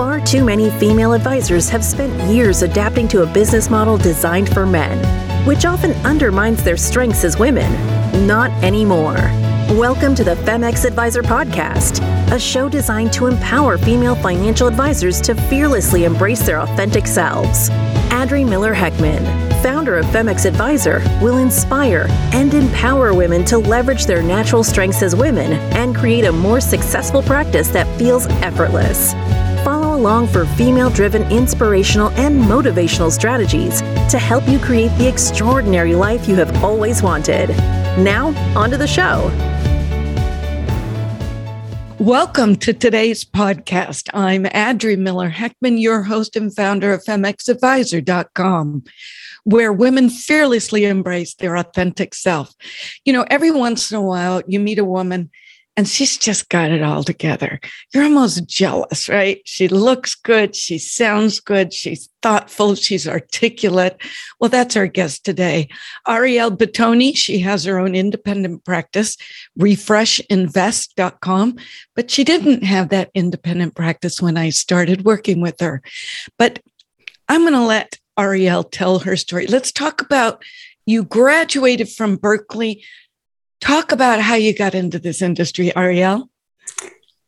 Far too many female advisors have spent years adapting to a business model designed for men, which often undermines their strengths as women. Not anymore. Welcome to the Femex Advisor Podcast, a show designed to empower female financial advisors to fearlessly embrace their authentic selves. Adri Miller Heckman, founder of Femex Advisor, will inspire and empower women to leverage their natural strengths as women and create a more successful practice that feels effortless. Along for female driven inspirational and motivational strategies to help you create the extraordinary life you have always wanted. Now, on to the show. Welcome to today's podcast. I'm Adri Miller Heckman, your host and founder of FemexAdvisor.com, where women fearlessly embrace their authentic self. You know, every once in a while, you meet a woman and she's just got it all together. You're almost jealous, right? She looks good. She sounds good. She's thoughtful. She's articulate. Well, that's our guest today. Arielle Bittoni. She has her own independent practice, refreshinvest.com, but she didn't have that independent practice when I started working with her. But I'm going to let Arielle tell her story. Let's talk about you graduated from Berkeley Talk about how you got into this industry, Arielle.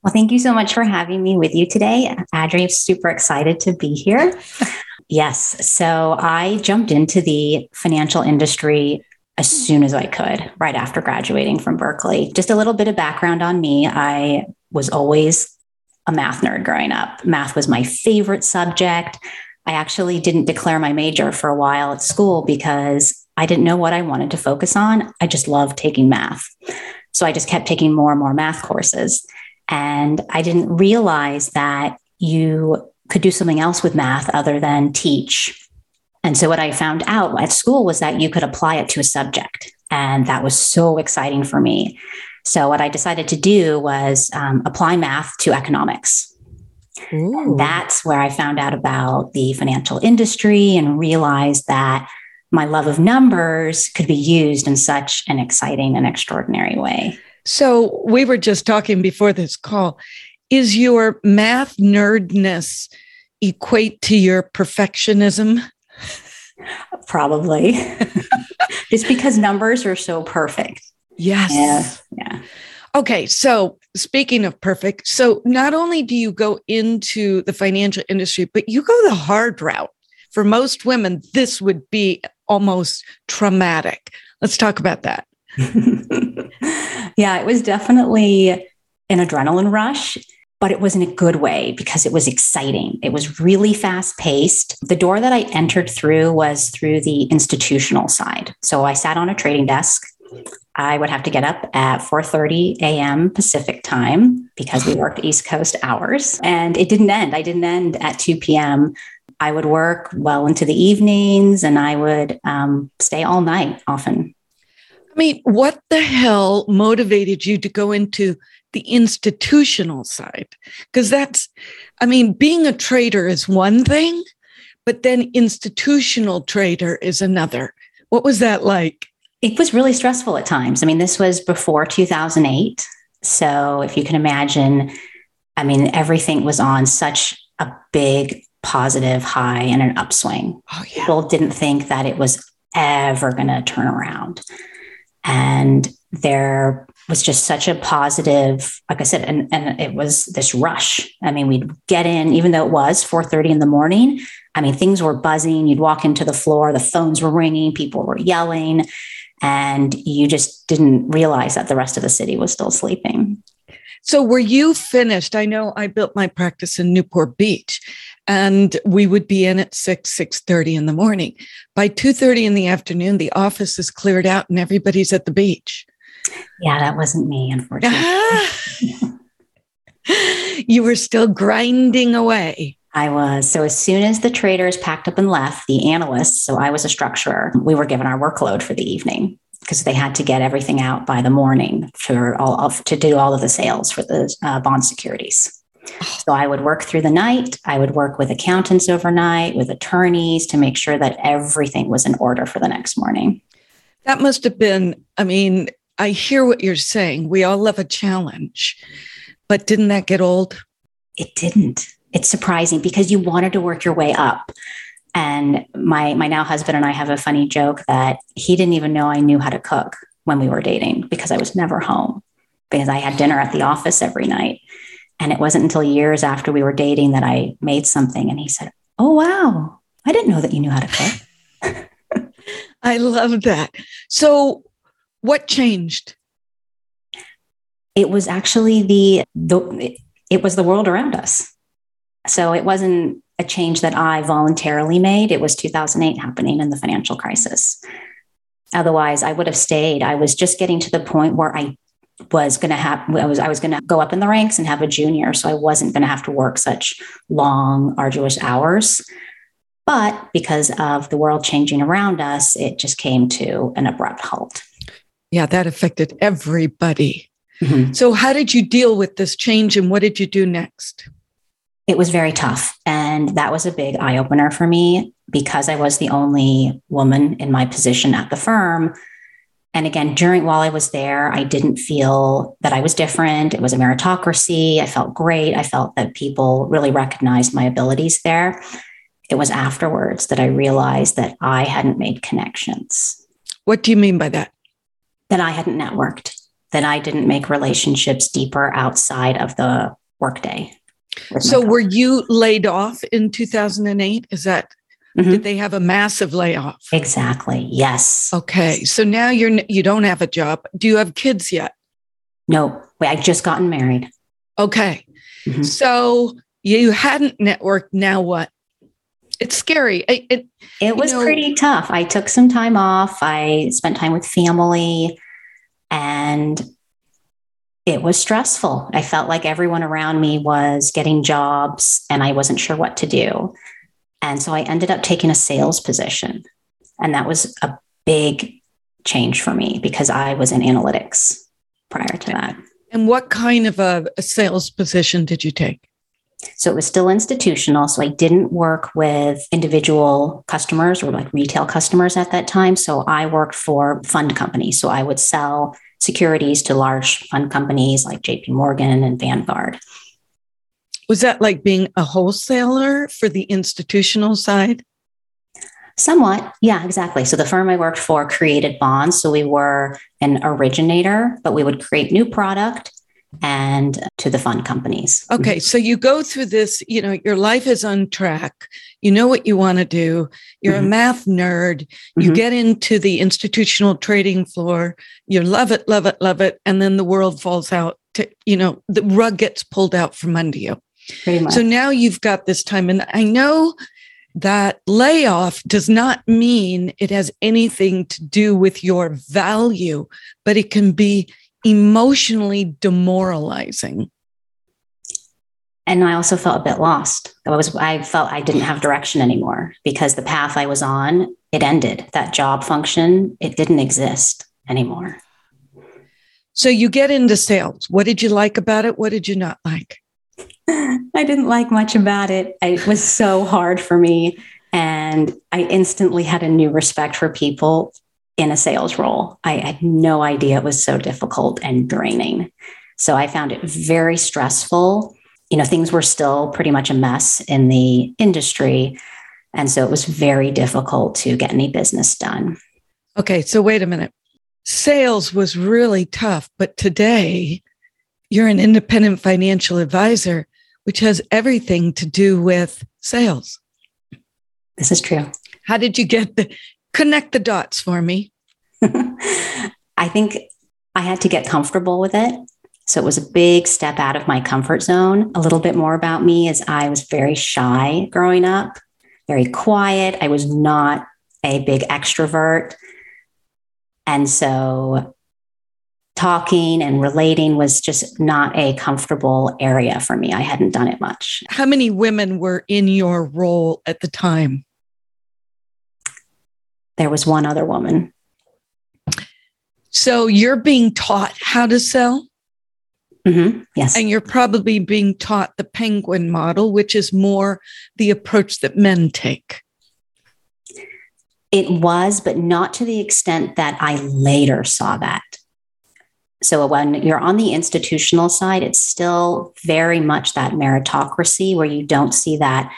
Well, thank you so much for having me with you today. Adri, super excited to be here. yes. So I jumped into the financial industry as soon as I could, right after graduating from Berkeley. Just a little bit of background on me. I was always a math nerd growing up. Math was my favorite subject. I actually didn't declare my major for a while at school because I didn't know what I wanted to focus on. I just loved taking math. So I just kept taking more and more math courses. And I didn't realize that you could do something else with math other than teach. And so what I found out at school was that you could apply it to a subject. And that was so exciting for me. So what I decided to do was um, apply math to economics. and That's where I found out about the financial industry and realized that my love of numbers could be used in such an exciting and extraordinary way. So, we were just talking before this call. Is your math nerdness equate to your perfectionism? Probably. Just because numbers are so perfect. Yes. Yeah. yeah. Okay. So, speaking of perfect, so not only do you go into the financial industry, but you go the hard route. For most women, this would be almost traumatic. Let's talk about that. yeah, it was definitely an adrenaline rush, but it was in a good way because it was exciting. It was really fast paced. The door that I entered through was through the institutional side. So I sat on a trading desk. I would have to get up at 4:30 a.m. Pacific time because we worked East Coast hours and it didn't end. I didn't end at 2 p.m. I would work well into the evenings and I would um, stay all night often. I mean, what the hell motivated you to go into the institutional side? Because that's, I mean, being a trader is one thing, but then institutional trader is another. What was that like? It was really stressful at times. I mean, this was before 2008. So if you can imagine, I mean, everything was on such a big positive high and an upswing. Oh, yeah. People didn't think that it was ever going to turn around. And there was just such a positive, like I said, and, and it was this rush. I mean, we'd get in, even though it was 4:30 in the morning. I mean, things were buzzing. You'd walk into the floor, the phones were ringing, people were yelling, and you just didn't realize that the rest of the city was still sleeping. So were you finished? I know I built my practice in Newport Beach and we would be in at 6 6.30 in the morning by 2.30 in the afternoon the office is cleared out and everybody's at the beach yeah that wasn't me unfortunately you were still grinding away I was. So as soon as the traders packed up and left, the analysts, so I was a structurer, we were given our workload for the evening because they had to get everything out by the morning for all of, to do all of the sales for the uh, bond securities. So I would work through the night. I would work with accountants overnight, with attorneys to make sure that everything was in order for the next morning. That must have been, I mean, I hear what you're saying. We all love a challenge, but didn't that get old? It didn't. it's surprising because you wanted to work your way up. And my my now husband and I have a funny joke that he didn't even know I knew how to cook when we were dating because I was never home because I had dinner at the office every night. And it wasn't until years after we were dating that I made something and he said, "Oh wow, I didn't know that you knew how to cook." I love that. So what changed? It was actually the the it was the world around us. So it wasn't a change that I voluntarily made. It was 2008 happening in the financial crisis. Otherwise, I would have stayed. I was just getting to the point where I was going to have I was I was going to go up in the ranks and have a junior, so I wasn't going to have to work such long, arduous hours. But because of the world changing around us, it just came to an abrupt halt. Yeah, that affected everybody. Mm-hmm. So, how did you deal with this change and what did you do next? It was very tough. And that was a big eye opener for me because I was the only woman in my position at the firm. And again, during while I was there, I didn't feel that I was different. It was a meritocracy. I felt great. I felt that people really recognized my abilities there. It was afterwards that I realized that I hadn't made connections. What do you mean by that? That I hadn't networked, that I didn't make relationships deeper outside of the workday. So were you laid off in 2008? Is that mm-hmm. did they have a massive layoff? Exactly. Yes. Okay. So now you're you don't have a job. Do you have kids yet? No. Wait, I just gotten married. Okay. Mm-hmm. So you hadn't networked. Now what? It's scary. It it, it was know, pretty tough. I took some time off. I spent time with family and it was stressful. I felt like everyone around me was getting jobs and I wasn't sure what to do. And so I ended up taking a sales position. And that was a big change for me because I was in analytics prior to that. And what kind of a, a sales position did you take? So it was still institutional. So I didn't work with individual customers or like retail customers at that time. So I worked for fund companies. So I would sell securities to large fund companies like JP Morgan and Vanguard. Was that like being a wholesaler for the institutional side? Somewhat. Yeah, exactly. So the firm I worked for created bonds. So we were an originator, but we would create new product and to the fund companies. Okay. So you go through this, you know, your life is on track. You know what you want to do. You're mm-hmm. a math nerd. You mm-hmm. get into the institutional trading floor. You love it, love it, love it. And then the world falls out to, you know, the rug gets pulled out from under you. So now you've got this time. And I know that layoff does not mean it has anything to do with your value, but it can be emotionally demoralizing. And I also felt a bit lost. I was I felt I didn't have direction anymore because the path I was on, it ended. That job function, it didn't exist anymore. So you get into sales. What did you like about it? What did you not like? I didn't like much about it. It was so hard for me. And I instantly had a new respect for people in a sales role. I had no idea it was so difficult and draining. So I found it very stressful. You know, things were still pretty much a mess in the industry. And so it was very difficult to get any business done. Okay, so wait a minute. Sales was really tough, but today you're an independent financial advisor, which has everything to do with sales. This is true. How did you get the connect the dots for me? I think I had to get comfortable with it. So it was a big step out of my comfort zone. A little bit more about me is I was very shy growing up, very quiet. I was not a big extrovert. And so talking and relating was just not a comfortable area for me. I hadn't done it much. How many women were in your role at the time? There was one other woman. So you're being taught how to sell? Mm-hmm. Yes. And you're probably being taught the penguin model, which is more the approach that men take. It was, but not to the extent that I later saw that So when you're on the institutional side, it's still very much that meritocracy where you don't see that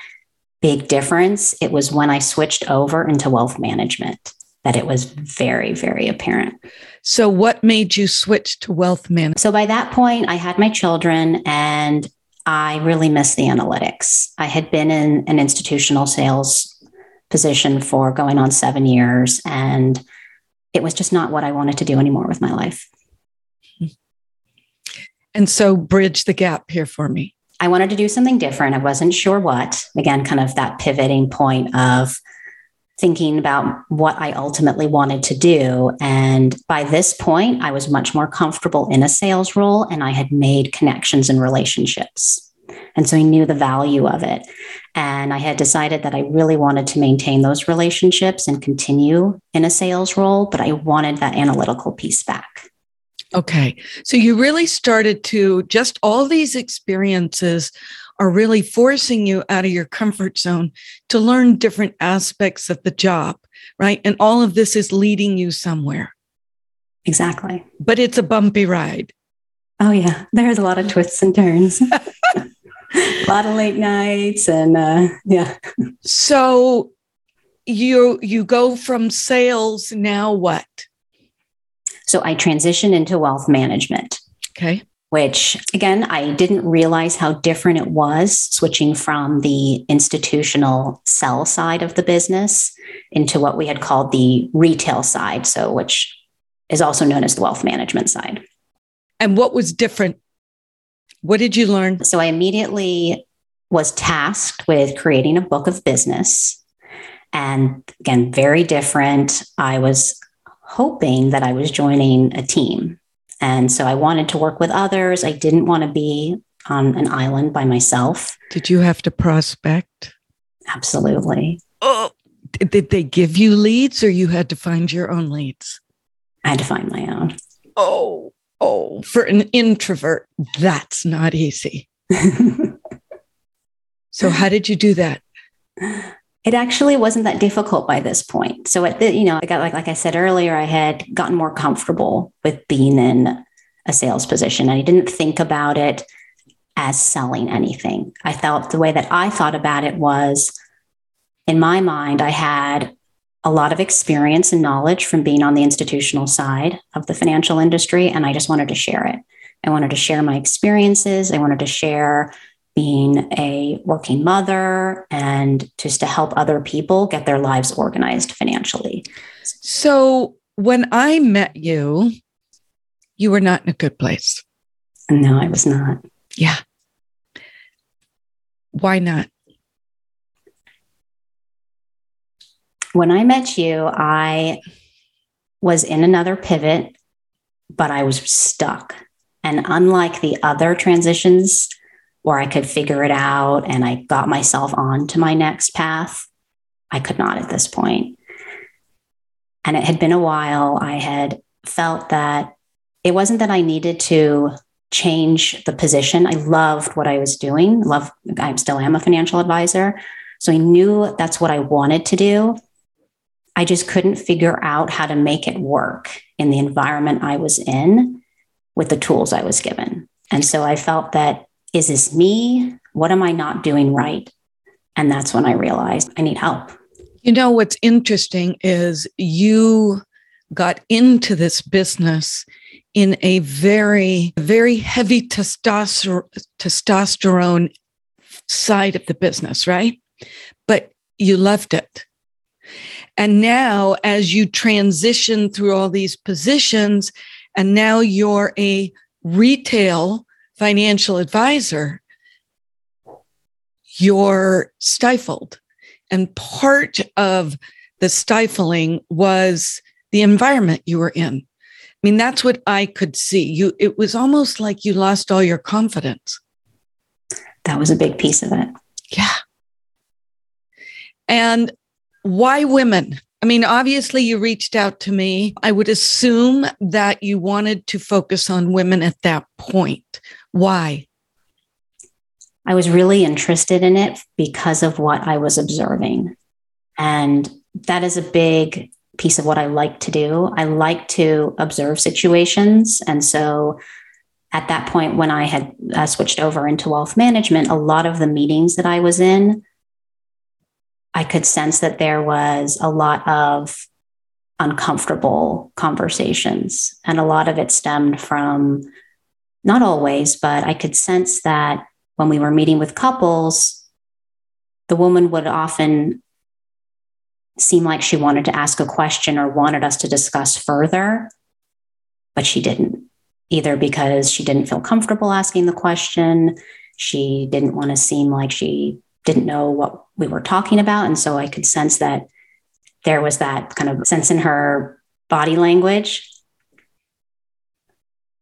big difference. It was when I switched over into wealth management that it was very, very apparent. So, what made you switch to wealth management? So, by that point, I had my children and I really missed the analytics. I had been in an institutional sales position for going on seven years, and it was just not what I wanted to do anymore with my life. And so, bridge the gap here for me. I wanted to do something different. I wasn't sure what. Again, kind of that pivoting point of thinking about what I ultimately wanted to do. And by this point, I was much more comfortable in a sales role and I had made connections and relationships. And so I knew the value of it. And I had decided that I really wanted to maintain those relationships and continue in a sales role, but I wanted that analytical piece back. Okay. So you really started to just all these experiences are really forcing you out of your comfort zone to learn different aspects of the job, right? And all of this is leading you somewhere. Exactly. But it's a bumpy ride. Oh, yeah. There's a lot of twists and turns. a lot of late nights and uh, yeah. So you you go from sales now what? So I transitioned into wealth management. Okay. Which again, I didn't realize how different it was switching from the institutional sell side of the business into what we had called the retail side. So, which is also known as the wealth management side. And what was different? What did you learn? So, I immediately was tasked with creating a book of business. And again, very different. I was hoping that I was joining a team. And so I wanted to work with others. I didn't want to be on an island by myself. Did you have to prospect? Absolutely. Oh, did they give you leads or you had to find your own leads? I had to find my own. Oh, oh, for an introvert, that's not easy. so, how did you do that? it actually wasn't that difficult by this point. So at the, you know, I got like like I said earlier, I had gotten more comfortable with being in a sales position. I didn't think about it as selling anything. I felt the way that I thought about it was in my mind, I had a lot of experience and knowledge from being on the institutional side of the financial industry, and I just wanted to share it. I wanted to share my experiences. I wanted to share being a working mother and just to help other people get their lives organized financially. So, when I met you, you were not in a good place. No, I was not. Yeah. Why not? When I met you, I was in another pivot, but I was stuck. And unlike the other transitions where I could figure it out and I got myself on to my next path. I could not at this point. And it had been a while. I had felt that it wasn't that I needed to change the position. I loved what I was doing. Love I still am a financial advisor. So I knew that's what I wanted to do. I just couldn't figure out how to make it work in the environment I was in with the tools I was given. And so I felt that is this me? What am I not doing right? And that's when I realized I need help. You know, what's interesting is you got into this business in a very, very heavy testosterone, testosterone side of the business, right? But you loved it. And now, as you transition through all these positions, and now you're a retail financial advisor, you're stifled. And part of the stifling was the environment you were in. I mean, that's what I could see. You it was almost like you lost all your confidence. That was a big piece of it. Yeah. And why women? I mean, obviously, you reached out to me. I would assume that you wanted to focus on women at that point. Why? I was really interested in it because of what I was observing. And that is a big piece of what I like to do. I like to observe situations. And so at that point, when I had uh, switched over into wealth management, a lot of the meetings that I was in, I could sense that there was a lot of uncomfortable conversations. And a lot of it stemmed from, not always, but I could sense that when we were meeting with couples, the woman would often seem like she wanted to ask a question or wanted us to discuss further, but she didn't, either because she didn't feel comfortable asking the question, she didn't want to seem like she didn't know what we were talking about. And so I could sense that there was that kind of sense in her body language.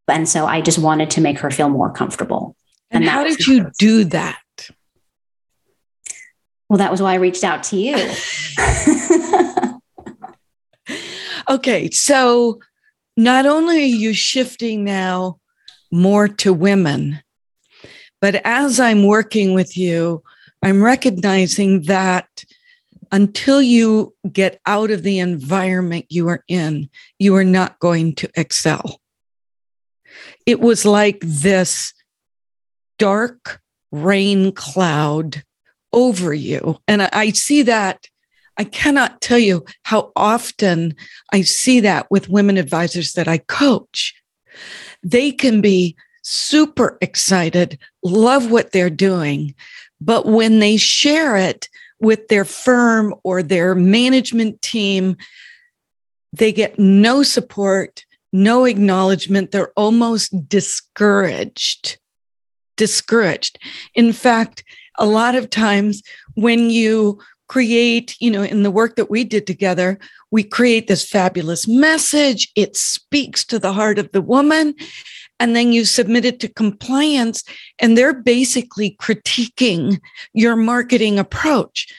And so I just wanted to make her feel more comfortable. And, and how did you do that? Well, that was why I reached out to you. okay. So not only are you shifting now more to women, but as I'm working with you, I'm recognizing that until you get out of the environment you are in, you are not going to excel. It was like this dark rain cloud over you. And I see that. I cannot tell you how often I see that with women advisors that I coach. They can be super excited, love what they're doing, but when they share it with their firm or their management team, they get no support, no acknowledgement. They're almost discouraged. Discouraged. In fact, a lot of times when you create, you know, in the work that we did together, we create this fabulous message. It speaks to the heart of the woman. And then you submit it to compliance, and they're basically critiquing your marketing approach.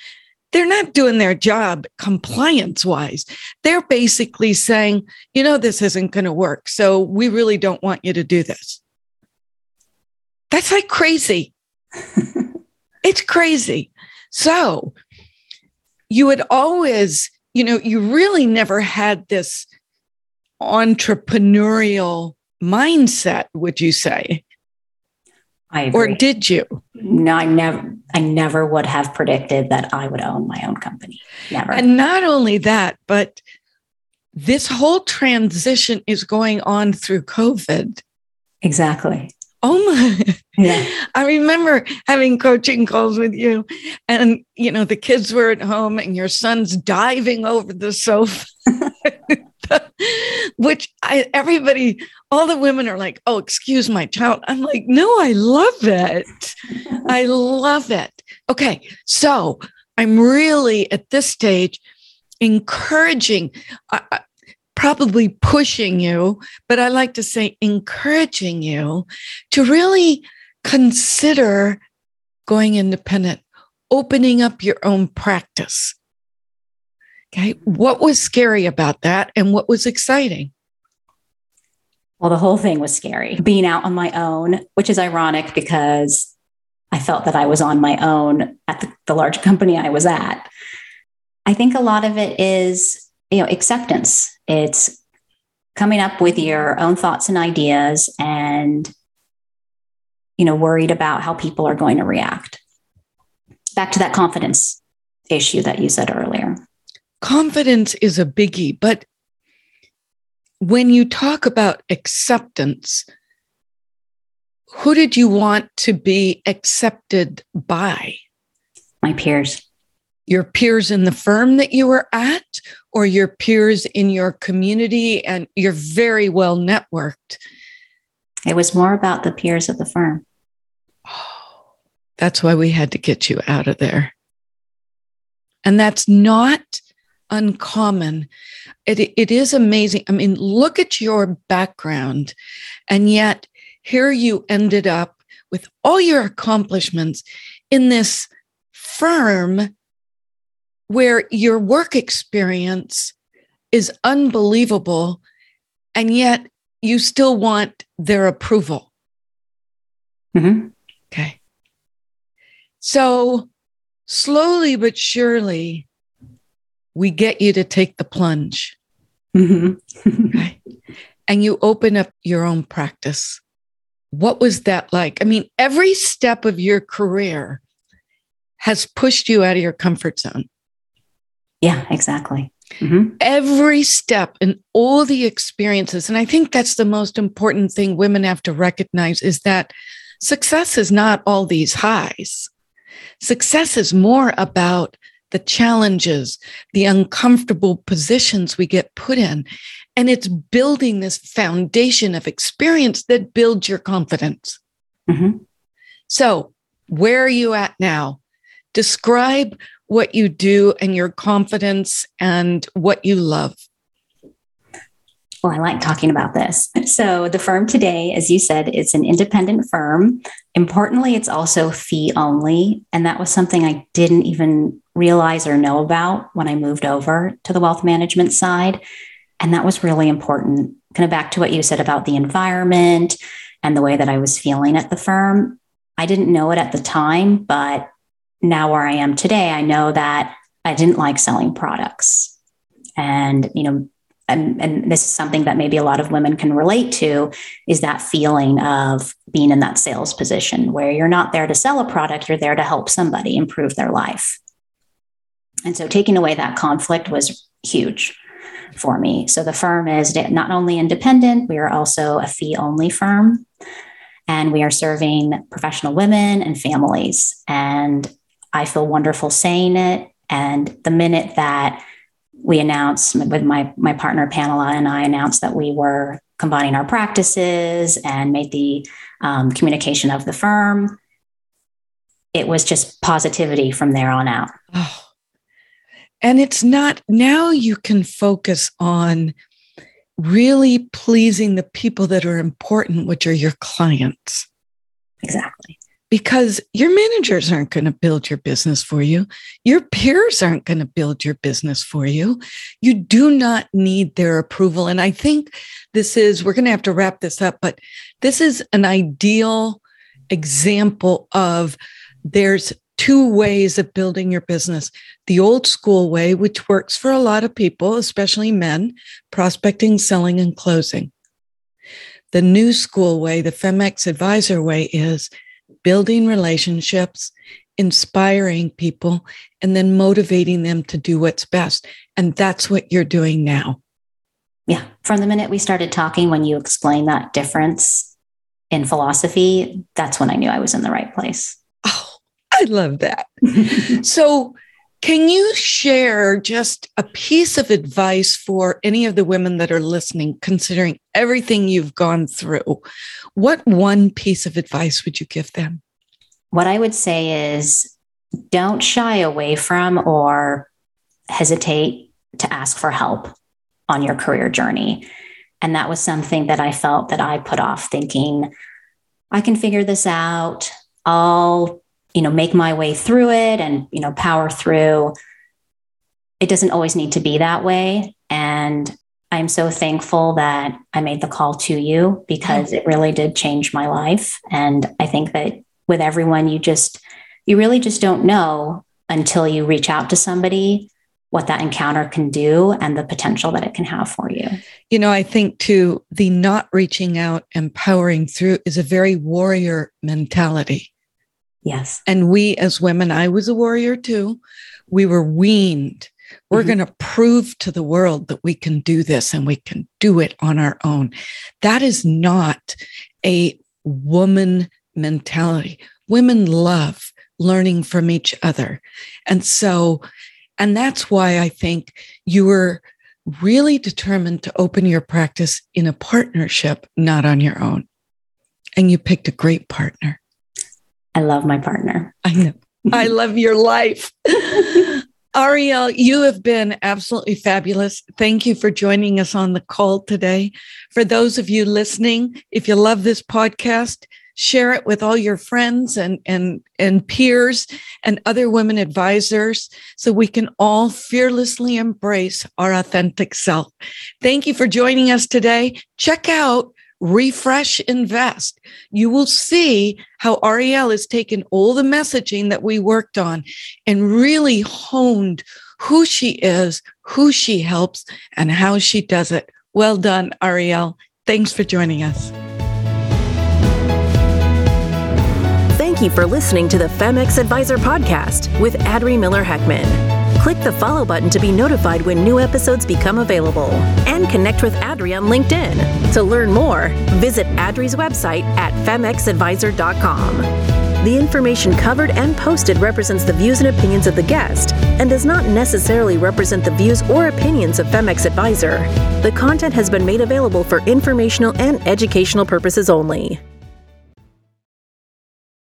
They're not doing their job compliance wise. They're basically saying, you know, this isn't going to work. So we really don't want you to do this. That's like crazy. It's crazy. So you had always, you know, you really never had this entrepreneurial mindset, would you say? I agree. Or did you? No, I never I never would have predicted that I would own my own company. Never. And not only that, but this whole transition is going on through COVID. Exactly. Oh my. Yeah. I remember having coaching calls with you, and you know, the kids were at home and your son's diving over the sofa. Which I everybody, all the women are like, oh, excuse my child. I'm like, no, I love it. I love it. Okay. So I'm really at this stage encouraging. I, probably pushing you, but I like to say encouraging you to really consider going independent, opening up your own practice. Okay. What was scary about that and what was exciting? Well, the whole thing was scary. Being out on my own, which is ironic because I felt that I was on my own at the, the large company I was at. I think a lot of it is, you know, acceptance it's coming up with your own thoughts and ideas and you know worried about how people are going to react. Back to that confidence issue that you said earlier. Confidence is a biggie, but when you talk about acceptance, who did you want to be accepted by? My peers. Your peers in the firm that you were at or your peers in your community and you're very well networked? It was more about the peers of the firm. Oh, that's why we had to get you out of there. And that's not uncommon it, it is amazing i mean look at your background and yet here you ended up with all your accomplishments in this firm where your work experience is unbelievable and yet you still want their approval. Mm-hmm. Okay. So slowly but surely, we get you to take the plunge. Mm-hmm. And you open up your own practice. What was that like? I mean, every step of your career has pushed you out of your comfort zone. Yeah, exactly. Mm-hmm. Every step and all the experiences. And I think that's the most important thing women have to recognize is that success is not all these highs. Success is more about the challenges, the uncomfortable positions we get put in. And it's building this foundation of experience that builds your confidence. Mm-hmm. So, where are you at now? Describe what you do and your confidence and what you love. Well, I like talking about this. So, the firm today, as you said, it's an independent firm. Importantly, it's also fee only. And that was something I didn't even realize or know about when I moved over to the wealth management side. And that was really important. Kind of back to what you said about the environment and the way that I was feeling at the firm. I didn't know it at the time, but now where I am today, I know that I didn't like selling products. And, you know, and, and this is something that maybe a lot of women can relate to is that feeling of being in that sales position where you're not there to sell a product, you're there to help somebody improve their life. And so taking away that conflict was huge for me. So the firm is not only independent, we are also a fee only firm. And we are serving professional women and families. And I feel wonderful saying it. And the minute that we announced with my my partner Pamela and I announced that we were combining our practices and made the um, communication of the firm. It was just positivity from there on out. Oh. And it's not now you can focus on really pleasing the people that are important, which are your clients. Exactly because your managers aren't going to build your business for you. Your peers aren't going to build your business for you. You do not need their approval. And I think this is, we're going to have to wrap this up, but this is an ideal example of there's two ways of building your business the old school way, which works for a lot of people, especially men, prospecting, selling, and closing. The new school way, the Femex advisor way, is building relationships, inspiring people, and then motivating them to do what's best. And that's what you're doing now. Yeah. From the minute we started talking, when you explained that difference in philosophy, that's when I knew I was in the right place. Oh, I love that. so, can you share just a piece of advice for any of the women that are listening, considering everything you've gone through? What one piece of advice would you give them? What I would say is don't shy away from or hesitate to ask for help on your career journey. And that was something that I felt that I put off thinking, I can figure this out. I'll you know make my way through it and you know power through it doesn't always need to be that way and i'm so thankful that i made the call to you because mm-hmm. it really did change my life and i think that with everyone you just you really just don't know until you reach out to somebody what that encounter can do and the potential that it can have for you. You know, I think too, the not reaching out and powering through is a very warrior mentality. Yes. And we as women, I was a warrior too, we were weaned. We're mm-hmm. going to prove to the world that we can do this and we can do it on our own. That is not a woman mentality. Women love learning from each other. And so, and that's why I think you were really determined to open your practice in a partnership, not on your own. And you picked a great partner. I love my partner. I know. I love your life. Arielle, you have been absolutely fabulous. Thank you for joining us on the call today. For those of you listening, if you love this podcast, share it with all your friends and, and, and peers and other women advisors so we can all fearlessly embrace our authentic self. Thank you for joining us today. Check out refresh invest. You will see how arielle has taken all the messaging that we worked on and really honed who she is who she helps and how she does it. Well done arielle thanks for joining us. Thank you for listening to the femex advisor podcast with adri miller heckman click the follow button to be notified when new episodes become available. And connect with Adri on LinkedIn. To learn more, visit Adri's website at femexadvisor.com. The information covered and posted represents the views and opinions of the guest and does not necessarily represent the views or opinions of Femex Advisor. The content has been made available for informational and educational purposes only.